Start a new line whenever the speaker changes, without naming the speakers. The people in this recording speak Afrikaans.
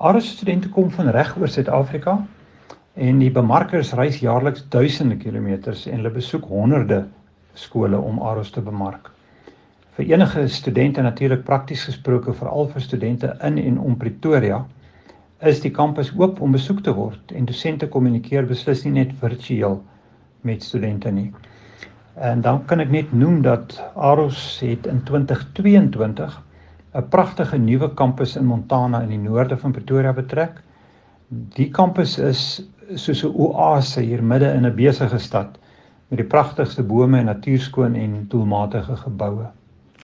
Aros studente kom van reg oor Suid-Afrika en die bemarkers reis jaarliks duisende kilometers en hulle besoek honderde skole om Aros te bemark. Vir enige studente natuurlik prakties gesproke veral vir studente in en om Pretoria is die kampus oop om besoek te word en dosente kommunikeer beslis nie net virtueel met studente nie. En dan kan ek net noem dat Aros het in 2022 'n pragtige nuwe kampus in Montana in die noorde van Pretoria betrek. Die kampus is soos 'n oase hier midde in 'n besige stad met die pragtigste bome en natuurskoon en doelmatige geboue.